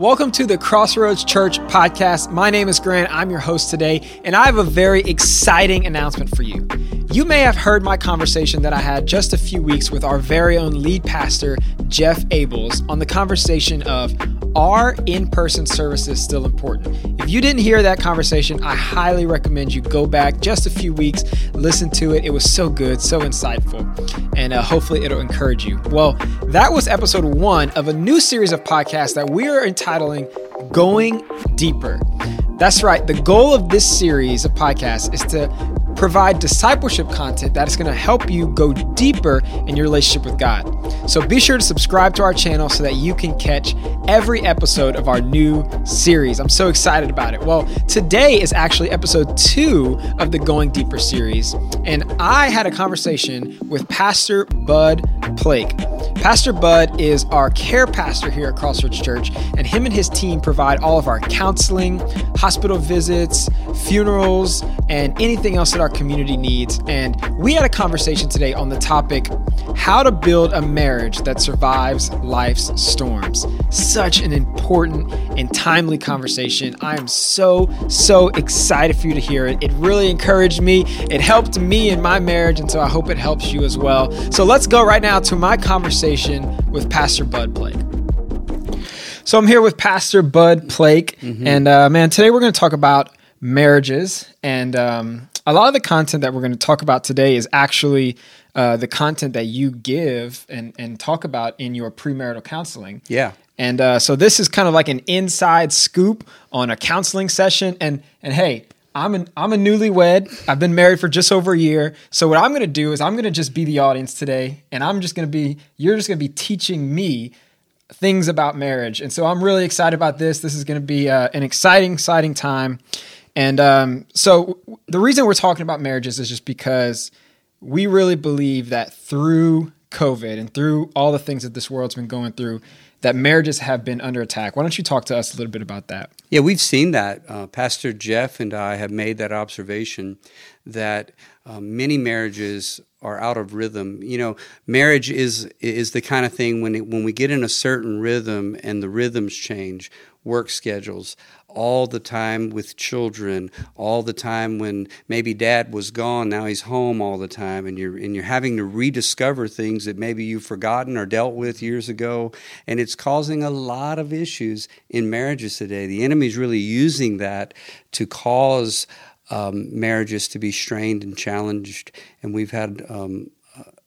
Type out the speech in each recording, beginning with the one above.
Welcome to the Crossroads Church podcast. My name is Grant. I'm your host today, and I have a very exciting announcement for you. You may have heard my conversation that I had just a few weeks with our very own lead pastor, Jeff Abels, on the conversation of are in person services still important? If you didn't hear that conversation, I highly recommend you go back just a few weeks, listen to it. It was so good, so insightful, and uh, hopefully it'll encourage you. Well, that was episode one of a new series of podcasts that we are entitling Going Deeper. That's right. The goal of this series of podcasts is to provide discipleship content that is going to help you go deeper in your relationship with God. So be sure to subscribe to our channel so that you can catch every episode of our new series. I'm so excited about it. Well, today is actually episode two of the Going Deeper series, and I had a conversation with Pastor Bud Plake. Pastor Bud is our care pastor here at Crossroads Church, and him and his team provide all of our counseling, hospital visits, funerals, and anything else that our community needs. And we had a conversation today on the topic how to build a marriage that survives life's storms. Such an important and timely conversation. I am so, so excited for you to hear it. It really encouraged me, it helped me in my marriage, and so I hope it helps you as well. So let's go right now to my conversation with Pastor Bud Plake. So I'm here with Pastor Bud Plake, mm-hmm. and uh, man, today we're going to talk about marriages. And um, a lot of the content that we're going to talk about today is actually uh, the content that you give and, and talk about in your premarital counseling. Yeah. And uh, so this is kind of like an inside scoop on a counseling session. And and hey, I'm an I'm a newlywed. I've been married for just over a year. So what I'm going to do is I'm going to just be the audience today, and I'm just going to be you're just going to be teaching me things about marriage. And so I'm really excited about this. This is going to be uh, an exciting, exciting time. And um, so the reason we're talking about marriages is just because we really believe that through COVID and through all the things that this world's been going through, that marriages have been under attack. Why don't you talk to us a little bit about that? Yeah, we've seen that. Uh, Pastor Jeff and I have made that observation that um, many marriages are out of rhythm. You know, marriage is is the kind of thing when it, when we get in a certain rhythm and the rhythms change, work schedules, all the time with children, all the time when maybe dad was gone, now he's home all the time, and you're and you're having to rediscover things that maybe you've forgotten or dealt with years ago, and it's causing a lot of issues in marriages today. The enemy's really using that to cause um, marriages to be strained and challenged, and we've had um,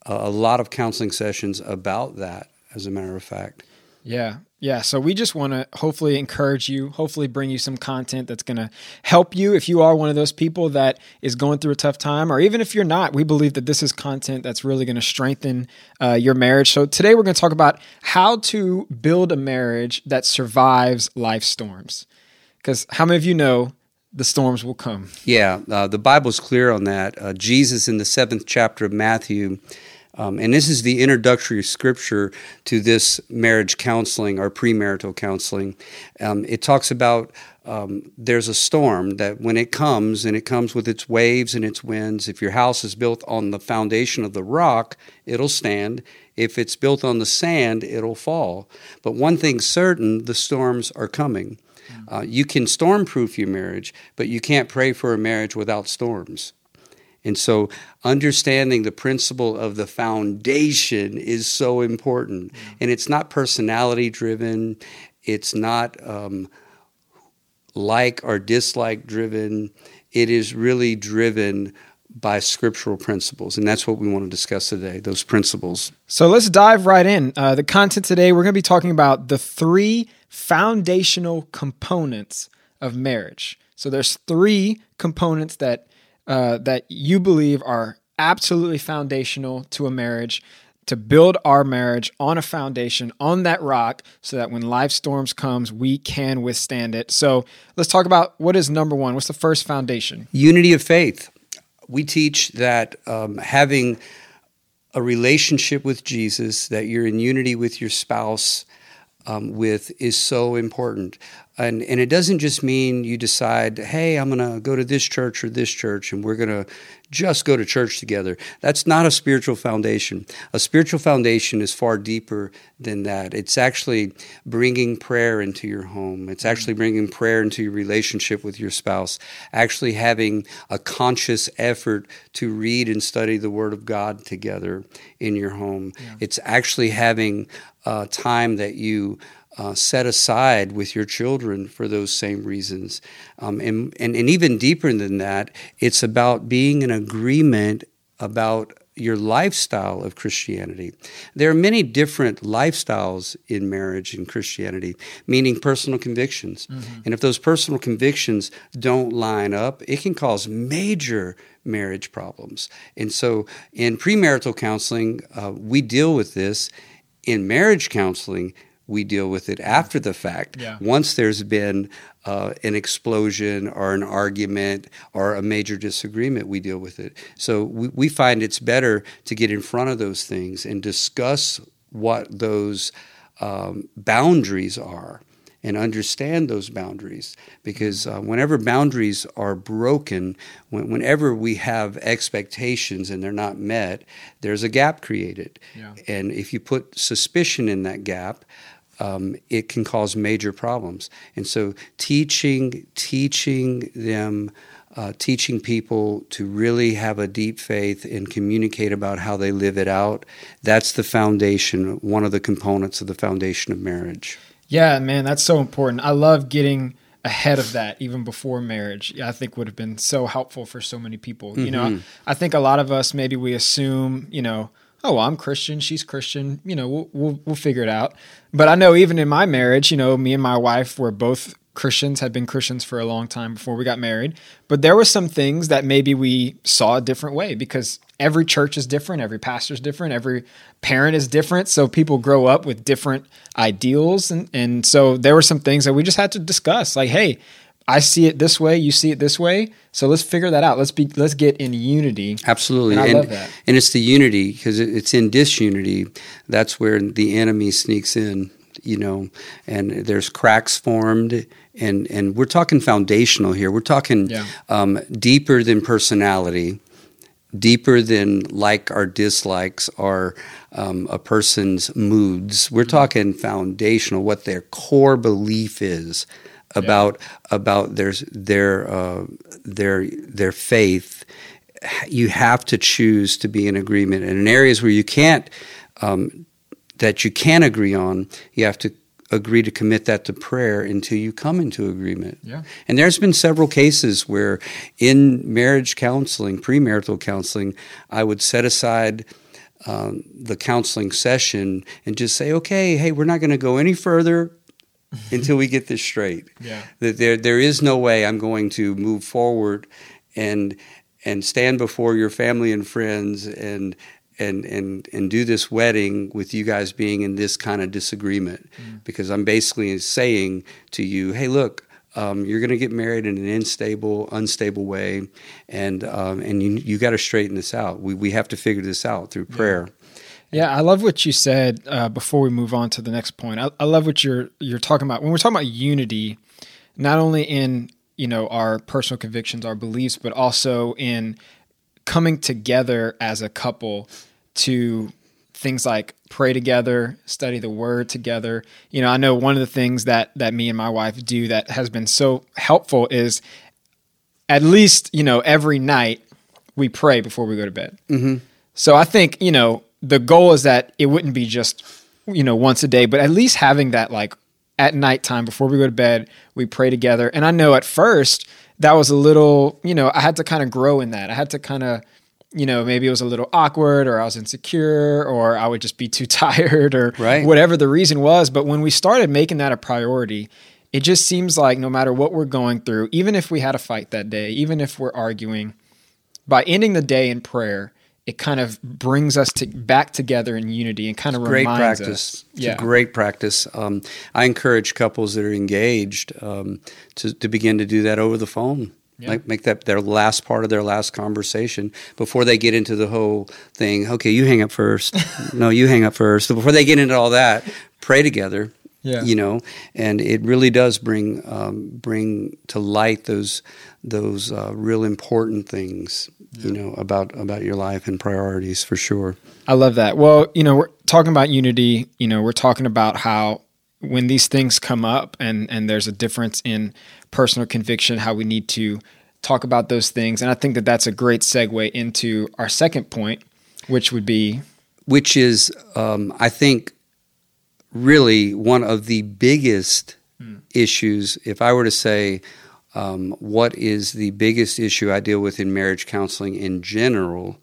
a, a lot of counseling sessions about that. As a matter of fact. Yeah, yeah, so we just want to hopefully encourage you, hopefully bring you some content that's going to help you if you are one of those people that is going through a tough time, or even if you're not. We believe that this is content that's really going to strengthen uh, your marriage. So today we're going to talk about how to build a marriage that survives life storms. Because how many of you know the storms will come? Yeah, uh, the Bible's clear on that. Uh, Jesus in the seventh chapter of Matthew um, and this is the introductory scripture to this marriage counseling or premarital counseling. Um, it talks about um, there's a storm that when it comes, and it comes with its waves and its winds, if your house is built on the foundation of the rock, it'll stand. If it's built on the sand, it'll fall. But one thing's certain the storms are coming. Uh, you can stormproof your marriage, but you can't pray for a marriage without storms. And so, understanding the principle of the foundation is so important. Mm-hmm. And it's not personality driven, it's not um, like or dislike driven. It is really driven by scriptural principles. And that's what we want to discuss today, those principles. So let's dive right in. Uh, the content today, we're going to be talking about the three foundational components of marriage. So there's three components that uh, that you believe are absolutely foundational to a marriage to build our marriage on a foundation on that rock so that when life storms comes we can withstand it. So let's talk about what is number one. What's the first foundation? Unity of faith. We teach that um, having a relationship with jesus that you're in unity with your spouse um, with is so important And, and it doesn't just mean you decide, hey, I'm going to go to this church or this church and we're going to just go to church together. That's not a spiritual foundation. A spiritual foundation is far deeper than that. It's actually bringing prayer into your home, it's actually bringing prayer into your relationship with your spouse, actually having a conscious effort to read and study the Word of God together in your home. Yeah. It's actually having uh, time that you uh, set aside with your children for those same reasons. Um, and, and, and even deeper than that, it's about being in agreement about your lifestyle of Christianity. There are many different lifestyles in marriage in Christianity, meaning personal convictions. Mm-hmm. And if those personal convictions don't line up, it can cause major marriage problems. And so in premarital counseling, uh, we deal with this. In marriage counseling, we deal with it after the fact. Yeah. Once there's been uh, an explosion or an argument or a major disagreement, we deal with it. So we, we find it's better to get in front of those things and discuss what those um, boundaries are and understand those boundaries because uh, whenever boundaries are broken when, whenever we have expectations and they're not met there's a gap created yeah. and if you put suspicion in that gap um, it can cause major problems. And so, teaching teaching them, uh, teaching people to really have a deep faith and communicate about how they live it out. That's the foundation. One of the components of the foundation of marriage. Yeah, man, that's so important. I love getting ahead of that even before marriage i think would have been so helpful for so many people mm-hmm. you know mm-hmm. I think a lot of us maybe we assume you know oh, well, I'm Christian, she's Christian, you know, we'll, we'll, we'll figure it out. But I know even in my marriage, you know, me and my wife were both Christians, had been Christians for a long time before we got married. But there were some things that maybe we saw a different way because every church is different, every pastor is different, every parent is different. So people grow up with different ideals. And, and so there were some things that we just had to discuss like, hey, I see it this way, you see it this way. So let's figure that out. Let's be let's get in unity. Absolutely, and I and, love that. And it's the unity because it's in disunity that's where the enemy sneaks in. You know, and there's cracks formed, and and we're talking foundational here. We're talking yeah. um, deeper than personality deeper than like or dislikes or um, a person's moods. We're mm-hmm. talking foundational, what their core belief is about yeah. about their their uh, their their faith, you have to choose to be in agreement. And in areas where you can't um, that you can agree on, you have to agree to commit that to prayer until you come into agreement. Yeah. And there's been several cases where in marriage counseling, premarital counseling, I would set aside um, the counseling session and just say, okay, hey, we're not going to go any further until we get this straight. Yeah. That there there is no way I'm going to move forward and and stand before your family and friends and and and and do this wedding with you guys being in this kind of disagreement mm. because I'm basically saying to you, hey, look. Um, you're going to get married in an unstable, unstable way, and um, and you you got to straighten this out. We we have to figure this out through prayer. Yeah. Yeah, I love what you said uh, before we move on to the next point. I, I love what you're you're talking about when we're talking about unity, not only in you know our personal convictions, our beliefs, but also in coming together as a couple to things like pray together, study the word together. You know, I know one of the things that that me and my wife do that has been so helpful is at least, you know, every night we pray before we go to bed. Mm-hmm. So I think, you know, the goal is that it wouldn't be just you know once a day, but at least having that like at nighttime before we go to bed, we pray together. And I know at first that was a little, you know, I had to kind of grow in that. I had to kind of, you know, maybe it was a little awkward or I was insecure or I would just be too tired or right. whatever the reason was. But when we started making that a priority, it just seems like no matter what we're going through, even if we had a fight that day, even if we're arguing, by ending the day in prayer, it kind of brings us to back together in unity and kind of great reminds practice. us. It's yeah. great practice. Um, I encourage couples that are engaged um, to, to begin to do that over the phone. Yeah. Like make that their last part of their last conversation before they get into the whole thing. Okay, you hang up first. no, you hang up first. So before they get into all that, pray together Yeah. You know, and it really does bring um, bring to light those those uh, real important things, you know, about about your life and priorities for sure. I love that. Well, you know, we're talking about unity. You know, we're talking about how when these things come up and and there's a difference in personal conviction, how we need to talk about those things. And I think that that's a great segue into our second point, which would be. Which is, um, I think, really one of the biggest hmm. issues. If I were to say, um, what is the biggest issue I deal with in marriage counseling in general,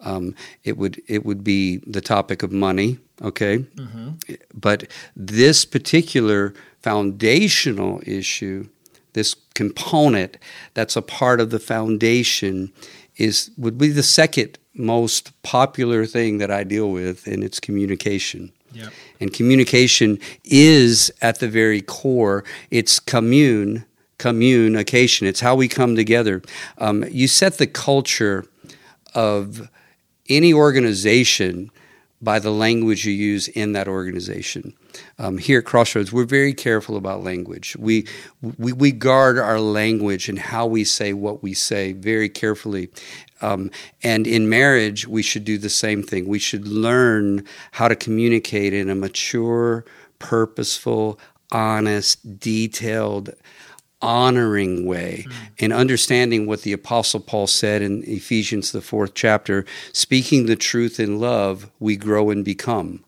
um, it would it would be the topic of money. Okay, mm-hmm. but this particular foundational issue this component that's a part of the foundation is would be the second most popular thing that I deal with, and it's communication. Yep. And communication is at the very core. It's commune, communication. It's how we come together. Um, you set the culture of any organization by the language you use in that organization. Um, here at Crossroads, we're very careful about language. We, we, we guard our language and how we say what we say very carefully. Um, and in marriage, we should do the same thing. We should learn how to communicate in a mature, purposeful, honest, detailed, honoring way mm. and understanding what the apostle paul said in ephesians the fourth chapter speaking the truth in love we grow and become.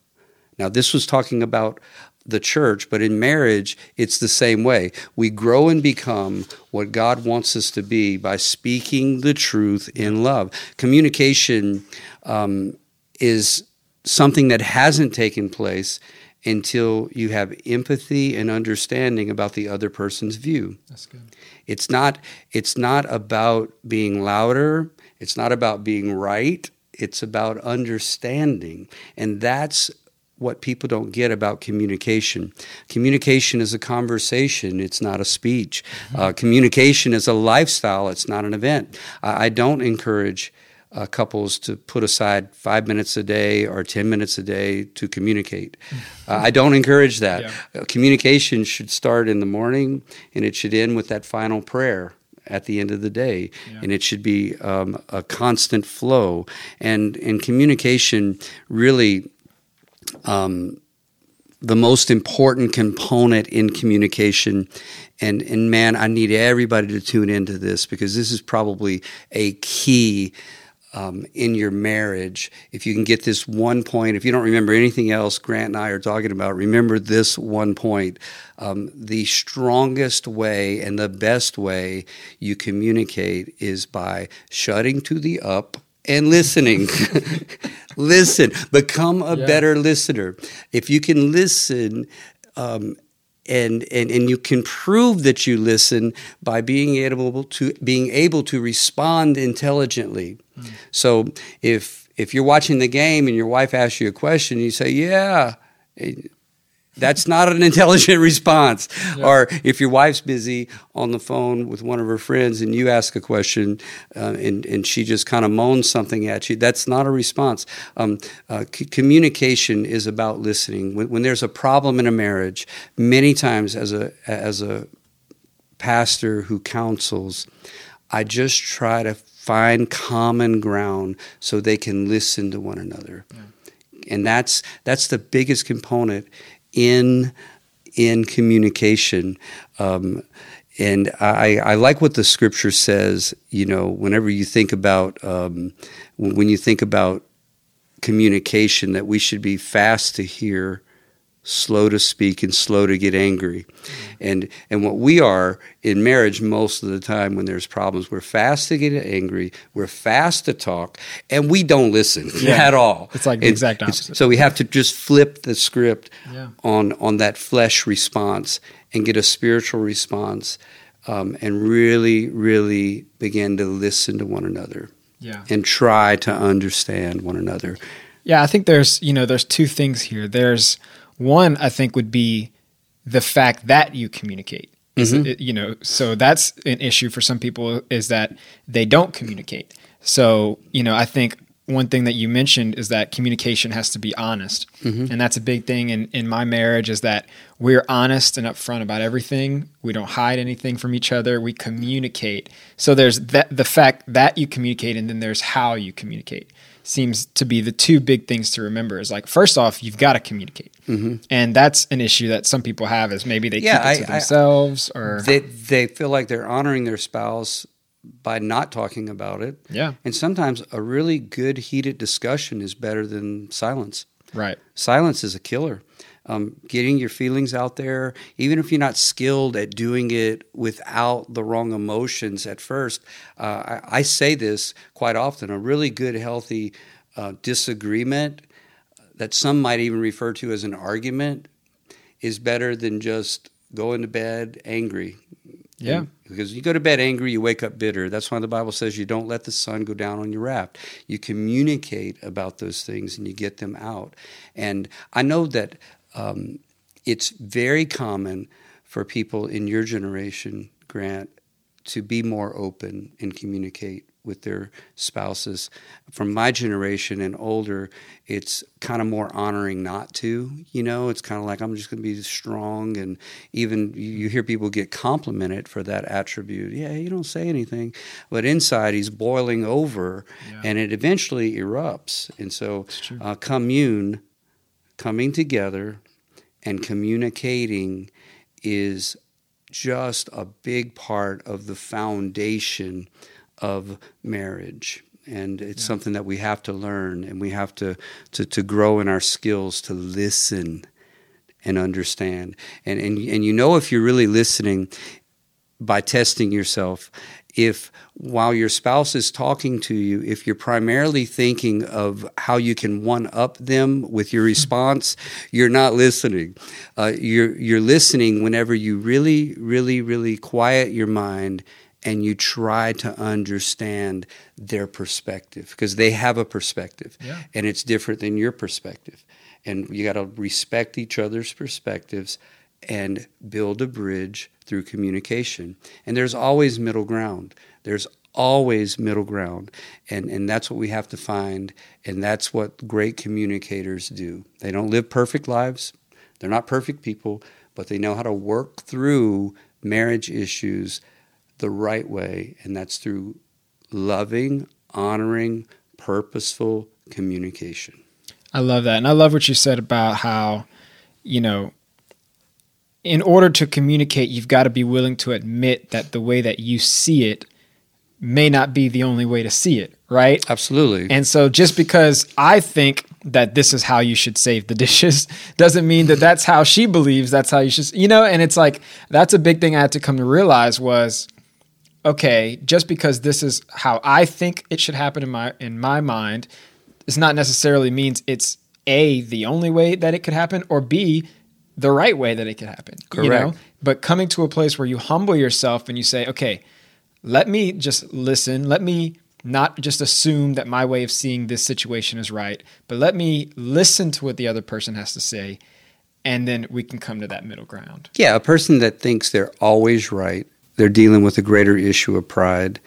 Now this was talking about the church but in marriage it's the same way. We grow and become what god wants us to be by speaking the truth in love. Communication um, is something that hasn't taken place until you have empathy and understanding about the other person's view. That's good. It's not it's not about being louder, it's not about being right, it's about understanding. And that's what people don't get about communication. Communication is a conversation, it's not a speech. Mm-hmm. Uh, communication is a lifestyle, it's not an event. I, I don't encourage uh, couples to put aside five minutes a day or 10 minutes a day to communicate. Uh, I don't encourage that. Yeah. Uh, communication should start in the morning and it should end with that final prayer at the end of the day. Yeah. And it should be um, a constant flow. And, and communication really. Um, the most important component in communication and and man i need everybody to tune into this because this is probably a key um, in your marriage, if you can get this one point, if you don't remember anything else Grant and I are talking about, remember this one point. Um, the strongest way and the best way you communicate is by shutting to the up and listening. listen, become a yeah. better listener. If you can listen, um, and, and and you can prove that you listen by being able to being able to respond intelligently. Mm. So if if you're watching the game and your wife asks you a question, you say, "Yeah," That's not an intelligent response. Yeah. Or if your wife's busy on the phone with one of her friends and you ask a question uh, and, and she just kind of moans something at you, that's not a response. Um, uh, c- communication is about listening. When, when there's a problem in a marriage, many times as a, as a pastor who counsels, I just try to find common ground so they can listen to one another. Yeah. And that's that's the biggest component in in communication. Um, and I, I, like what the scripture says. You know, whenever you think about um, when you think about communication, that we should be fast to hear, slow to speak and slow to get angry. And and what we are in marriage most of the time when there's problems, we're fast to get angry, we're fast to talk, and we don't listen yeah. at all. It's like the exact opposite. So we have to just flip the script yeah. on on that flesh response and get a spiritual response. Um, and really, really begin to listen to one another, yeah. and try to understand one another. Yeah, I think there's you know there's two things here. There's one, I think, would be the fact that you communicate. Mm-hmm. It, you know, so that's an issue for some people is that they don't communicate. So, you know, I think one thing that you mentioned is that communication has to be honest. Mm-hmm. And that's a big thing in, in my marriage is that we're honest and upfront about everything. We don't hide anything from each other. We communicate. So there's that the fact that you communicate and then there's how you communicate seems to be the two big things to remember is like first off you've got to communicate mm-hmm. and that's an issue that some people have is maybe they yeah, keep it to themselves I, or they, they feel like they're honoring their spouse by not talking about it. Yeah. And sometimes a really good heated discussion is better than silence. Right. Silence is a killer. Um, getting your feelings out there, even if you're not skilled at doing it without the wrong emotions at first. Uh, I, I, say this quite often a really good, healthy uh, disagreement that some might even refer to as an argument is better than just going to bed angry. Yeah. And because you go to bed angry, you wake up bitter. That's why the Bible says you don't let the sun go down on your wrath. You communicate about those things and you get them out. And I know that um, it's very common for people in your generation, Grant, to be more open and communicate with their spouses. From my generation and older, it's kind of more honoring not to. You know, it's kind of like I'm just going to be strong, and even you hear people get complimented for that attribute. Yeah, you don't say anything, but inside he's boiling over, yeah. and it eventually erupts. And so, uh, commune, coming together, and communicating is just a big part of the foundation of marriage and it's yeah. something that we have to learn and we have to, to, to grow in our skills to listen and understand and, and and you know if you're really listening by testing yourself if while your spouse is talking to you if you're primarily thinking of how you can one up them with your response you're not listening uh, you're you're listening whenever you really really really quiet your mind and you try to understand their perspective because they have a perspective yeah. and it's different than your perspective. And you got to respect each other's perspectives and build a bridge through communication. And there's always middle ground. There's always middle ground. And, and that's what we have to find. And that's what great communicators do. They don't live perfect lives, they're not perfect people, but they know how to work through marriage issues the right way, and that's through loving, honoring, purposeful communication. I love that. And I love what you said about how, you know, in order to communicate, you've got to be willing to admit that the way that you see it may not be the only way to see it, right? Absolutely. And so just because I think that this is how you should save the dishes doesn't mean that that's how she believes that's how you should, you know, and it's like that's a big thing I had to come to realize was okay, just because this is how I think it should happen in my in my mind, does not necessarily means it's a the only way that it could happen, or b the right way that it could happen. Correct. You know? But coming to a place where you humble yourself and you say, okay, let me just listen. Let me not just assume that my way of seeing this situation is right, but let me listen to what the other person has to say, and then we can come to that middle ground. Yeah, a person that thinks they're always right they're dealing with a greater issue of pride,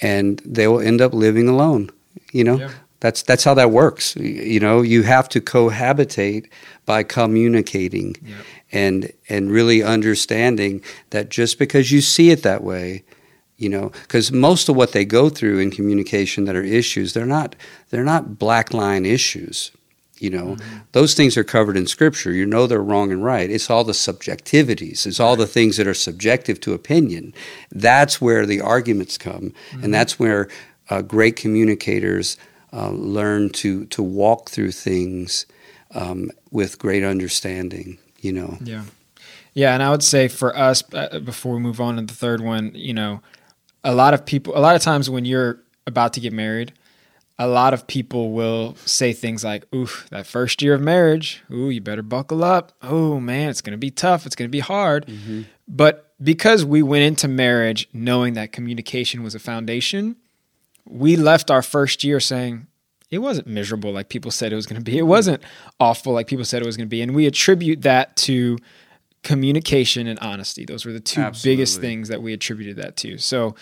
and they will end up living alone. You know, yeah. That's that's how that works. You know, you have to cohabitate by communicating, yeah. and and really understanding that just because you see it that way, you know because most of what they go through in communication that are issues they're not they're not black line issues you know, mm-hmm. those things are covered in Scripture. You know they're wrong and right. It's all the subjectivities. It's all the things that are subjective to opinion. That's where the arguments come, mm-hmm. and that's where uh, great communicators uh, learn to to walk through things um, with great understanding. You know. Yeah. Yeah, and I would say for us, uh, before we move on to the third one, you know, a lot of people, a lot of times when you're about to get married, a lot of people will say things like, "Ooh, that first year of marriage, ooh, you better buckle up. Oh man, it's going to be tough. It's going to be hard." Mm-hmm. But because we went into marriage knowing that communication was a foundation, we left our first year saying, it wasn't miserable like people said it was going to be. It wasn't awful like people said it was going to be. And we attribute that to communication and honesty. Those were the two Absolutely. biggest things that we attributed that to. So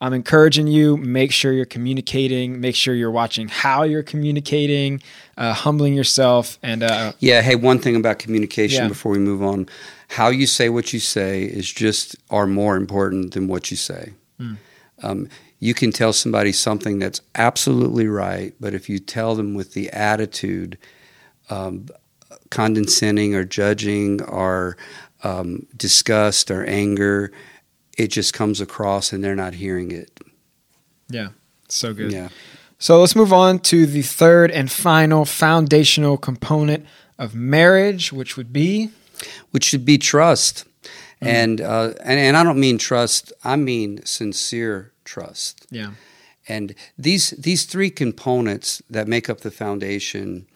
I'm encouraging you, make sure you're communicating, make sure you're watching how you're communicating, uh, humbling yourself. And uh, yeah, hey, one thing about communication Yeah. before we move on how you say what you say is just are more important than what you say. Mm. Um, you can tell somebody something that's absolutely right, but if you tell them with the attitude, um, condescending or judging or um, disgust or anger, it just comes across and they're not hearing it. yeah, so good. Yeah. So let's move on to the third and final foundational component of marriage, which would be which should be trust. And, uh, and and I don't mean trust. I mean sincere trust. yeah, And these these three components that make up the foundation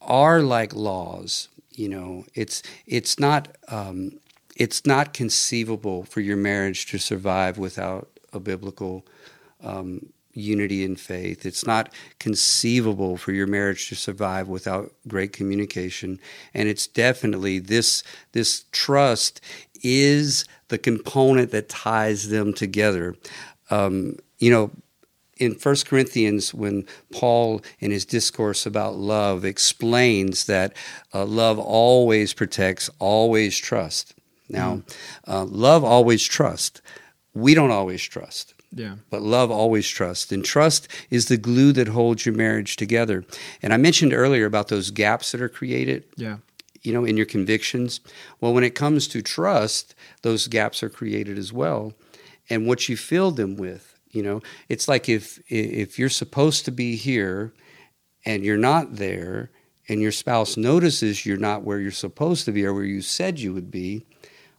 are like laws. You know, it's it's not um, it's not conceivable for your marriage to survive without a biblical um, unity in faith. It's not conceivable for your marriage to survive without great communication. And it's definitely this this trust is the component that ties them together. Um, you know, in 1 Corinthians, when Paul, in his discourse about love, explains that uh, love always protects, always trusts. Now, uh, love always trusts. We don't always trust. yeah, But love always trusts. And trust is the glue that holds your marriage together. And I mentioned earlier about those gaps that are created, yeah, you know, in your convictions. Well, when it comes to trust, those gaps are created as well. And what you fill them with, you know, it's like if if you're supposed to be here and you're not there and your spouse notices you're not where you're supposed to be or where you said you would be,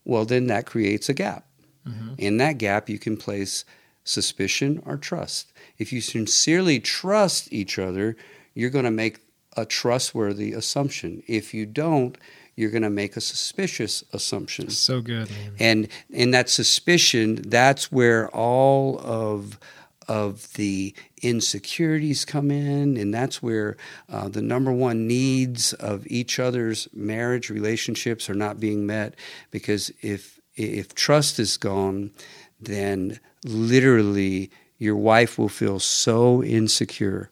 well then that creates a gap. Mhm. In that gap you can place suspicion or trust. If you sincerely trust each other, you're going to make a trustworthy assumption. If you don't, you're going to make a suspicious assumption. so good. And in that suspicion, that's where all of of the insecurities come in, and that's where uh, the number one needs of each other's marriage relationships are not being met. Because if if trust is gone, then literally your wife will feel so insecure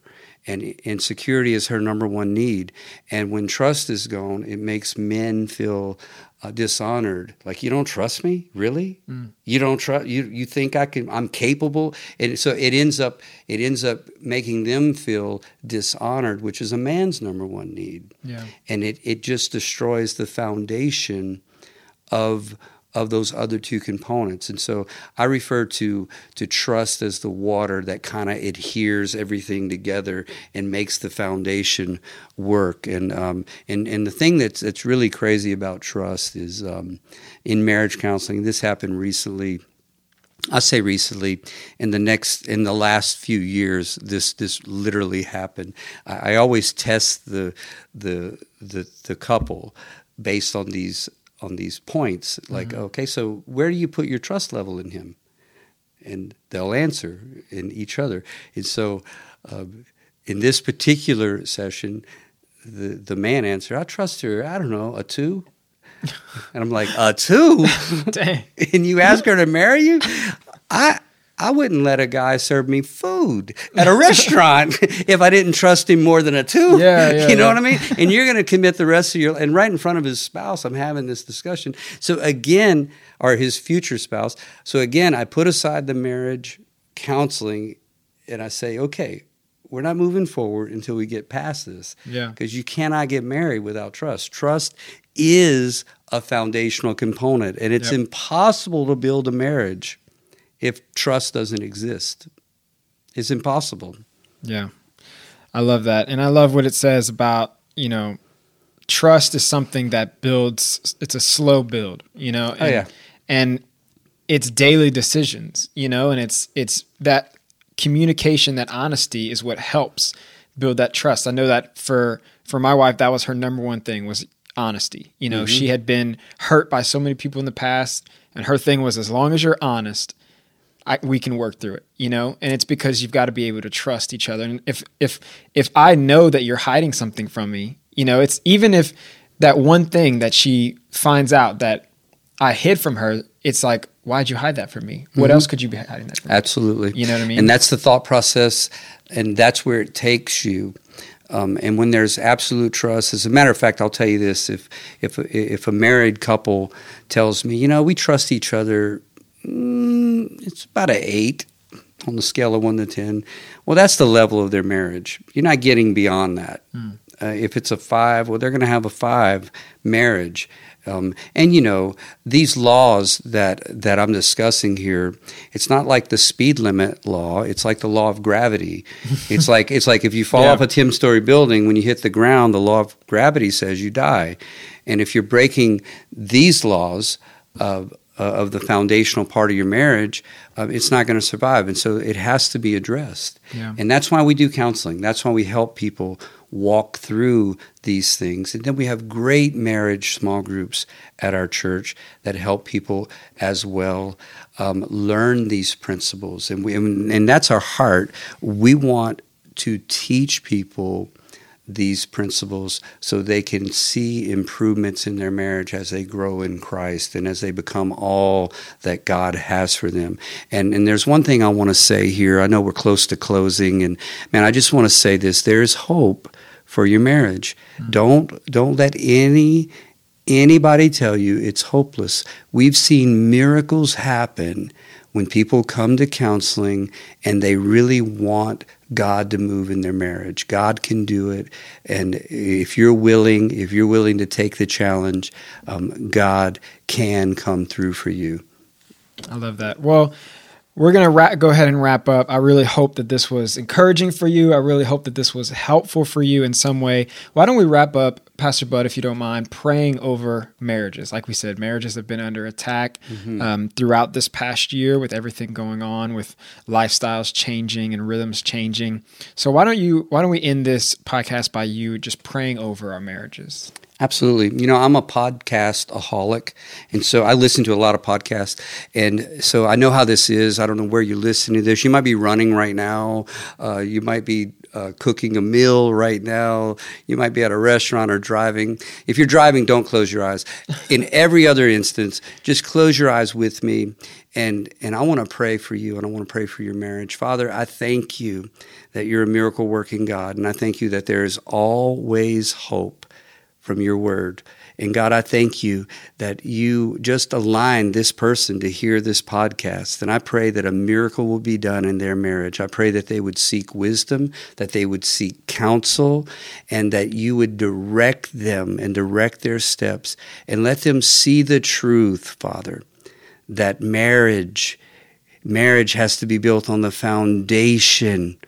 and and security is her number one need. And when trust is gone, it makes men feel uh, dishonored. Like you don't trust me, really? Mm. You don't trust you. You think I can? I'm capable, and so it ends up it ends up making them feel dishonored, which is a man's number one need, Yeah, and it it just destroys the foundation of of those other two components. And so I refer to to trust as the water that kind of adheres everything together and makes the foundation work. And um, and and the thing that's that's really crazy about trust is um, in marriage counseling. This happened recently. I say recently, in the next, in the last few years, this this literally happened. I, I always test the the the the couple based on these on these points. Like, okay, so where do you put your trust level in him? And they'll answer in each other. And so, uh, in this particular session, the the man answered, "I trust her. I don't know, a two. And I'm like, a two? dang, and you ask her to marry you? I I wouldn't let a guy serve me food at a restaurant if I didn't trust him more than a two. Yeah, yeah, you know yeah. what I mean? And you're going to commit the rest of your and right in front of his spouse. I'm having this discussion. So again, or his future spouse. So again, I put aside the marriage counseling, and I say, okay, we're not moving forward until we get past this yeah, because you cannot get married without trust. Trust is a foundational component, and it's Yep. impossible to build a marriage if trust doesn't exist. It's impossible. yeah. I love that, and I love what it says about you know, trust is something that builds. It's a slow build, you know. Oh, and, yeah. and it's daily decisions, you know, and it's it's that communication, that honesty is what helps build that trust. I know that for for my wife, that was her number one thing was honesty. You know, mm-hmm. she had been hurt by so many people in the past, and her thing was as long as you're honest, I, we can work through it. You know, and it's because you've got to be able to trust each other. And if if if I know that you're hiding something from me, you know, it's even if that one thing that she finds out that I hid from her, it's like why'd you hide that from me? What mm-hmm. else could you be hiding that from? Absolutely. You know what I mean? And that's the thought process, and that's where it takes you. Um, and when there's absolute trust, as a matter of fact, I'll tell you this: if if if a married couple tells me, you know, we trust each other, mm, it's about an eight on the scale of one to ten. Well, that's the level of their marriage. You're not getting beyond that. Mm. Uh, if it's a five, well, they're going to have a five marriage. Um, and you know these laws that that I'm discussing here, it's not like the speed limit law. It's like the law of gravity. it's like it's like if you fall yeah. off a ten story building, when you hit the ground, the law of gravity says you die. And if you're breaking these laws of uh, of the foundational part of your marriage, uh, it's not going to survive. And so it has to be addressed. Yeah. And that's why we do counseling. That's why we help people walk through these things. And then we have great marriage small groups at our church that help people as well um, learn these principles. And, we, and that's our heart. We want to teach people these principles so they can see improvements in their marriage as they grow in Christ and as they become all that God has for them. And and there's one thing I want to say here. I know we're close to closing and man, I just want to say this. There is hope for your marriage. Mm-hmm. Don't don't let any anybody tell you it's hopeless. We've seen miracles happen when people come to counseling and they really want God to move in their marriage. God can do it, and if you're willing, if you're willing to take the challenge, um, God can come through for you. I love that. Well, we're going to ra- go ahead and wrap up. I really hope that this was encouraging for you. I really hope that this was helpful for you in some way. Why don't we wrap up, Pastor Bud, if you don't mind, praying over marriages? Like we said, marriages have been under attack mm-hmm. um, throughout this past year with everything going on, with lifestyles changing and rhythms changing. So why don't you? Why don't we end this podcast by you just praying over our marriages? Absolutely. You know, I'm a podcast aholic, and so I listen to a lot of podcasts, and so I know how this is. I don't know where you're listening to this. You might be running right now. Uh, you might be uh, cooking a meal right now. You might be at a restaurant or driving. If you're driving, don't close your eyes. In every other instance, just close your eyes with me, and and I want to pray for you, and I want to pray for your marriage, Father. I thank you that you're a miracle working God, and I thank you that there is always hope from your word. And God, I thank you that you just aligned this person to hear this podcast. And I pray that a miracle will be done in their marriage. I pray that they would seek wisdom, that they would seek counsel, and that you would direct them and direct their steps and let them see the truth, Father, that marriage marriage has to be built on the foundation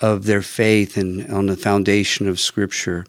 of their faith and on the foundation of scripture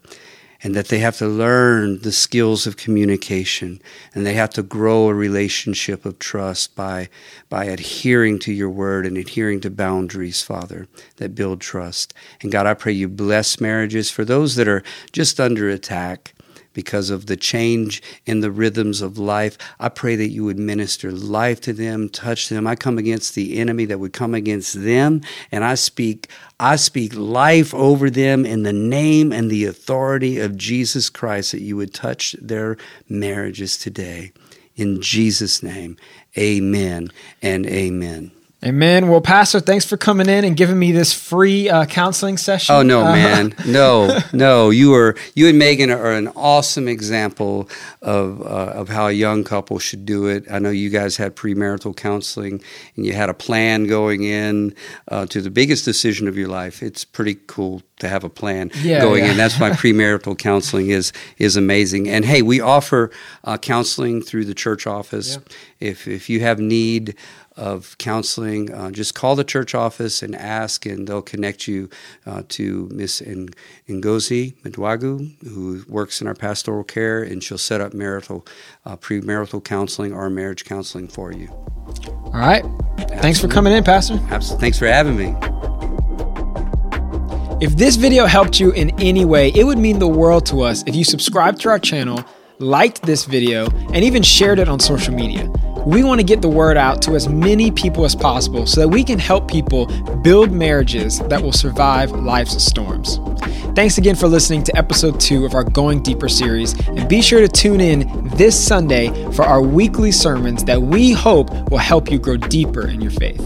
and that they have to learn the skills of communication and they have to grow a relationship of trust by by adhering to your word and adhering to boundaries father that build trust. And god i pray you bless marriages for those that are just under attack because of the change in the rhythms of life. I pray that you would minister life to them, touch them. I come against the enemy that would come against them, and I speak I speak life over them in the name and the authority of Jesus Christ that you would touch their marriages today. In Jesus' name, amen and amen. Amen. Well, Pastor, thanks for coming in and giving me this free uh, counseling session. Oh no, uh, man, no, no. You are you and Megan are an awesome example of uh, of how a young couple should do it. I know you guys had premarital counseling and you had a plan going in uh, to the biggest decision of your life. It's pretty cool to have a plan yeah, going yeah. in. That's why premarital counseling is is amazing. And hey, we offer uh, counseling through the church office. Yeah. If if you have need of counseling, uh, just call the church office and ask, and they'll connect you uh, to Miss Ngozi Medwagu, who works in our pastoral care, and she'll set up marital, uh, premarital counseling or marriage counseling for you. All right. Absolutely. Thanks for coming in, Pastor. Absolutely. Thanks for having me. If this video helped you in any way, it would mean the world to us if you subscribed to our channel, liked this video, and even shared it on social media. We want to get the word out to as many people as possible so that we can help people build marriages that will survive life's storms. Thanks again for listening to episode two of our Going Deeper series, and be sure to tune in this Sunday for our weekly sermons that we hope will help you grow deeper in your faith.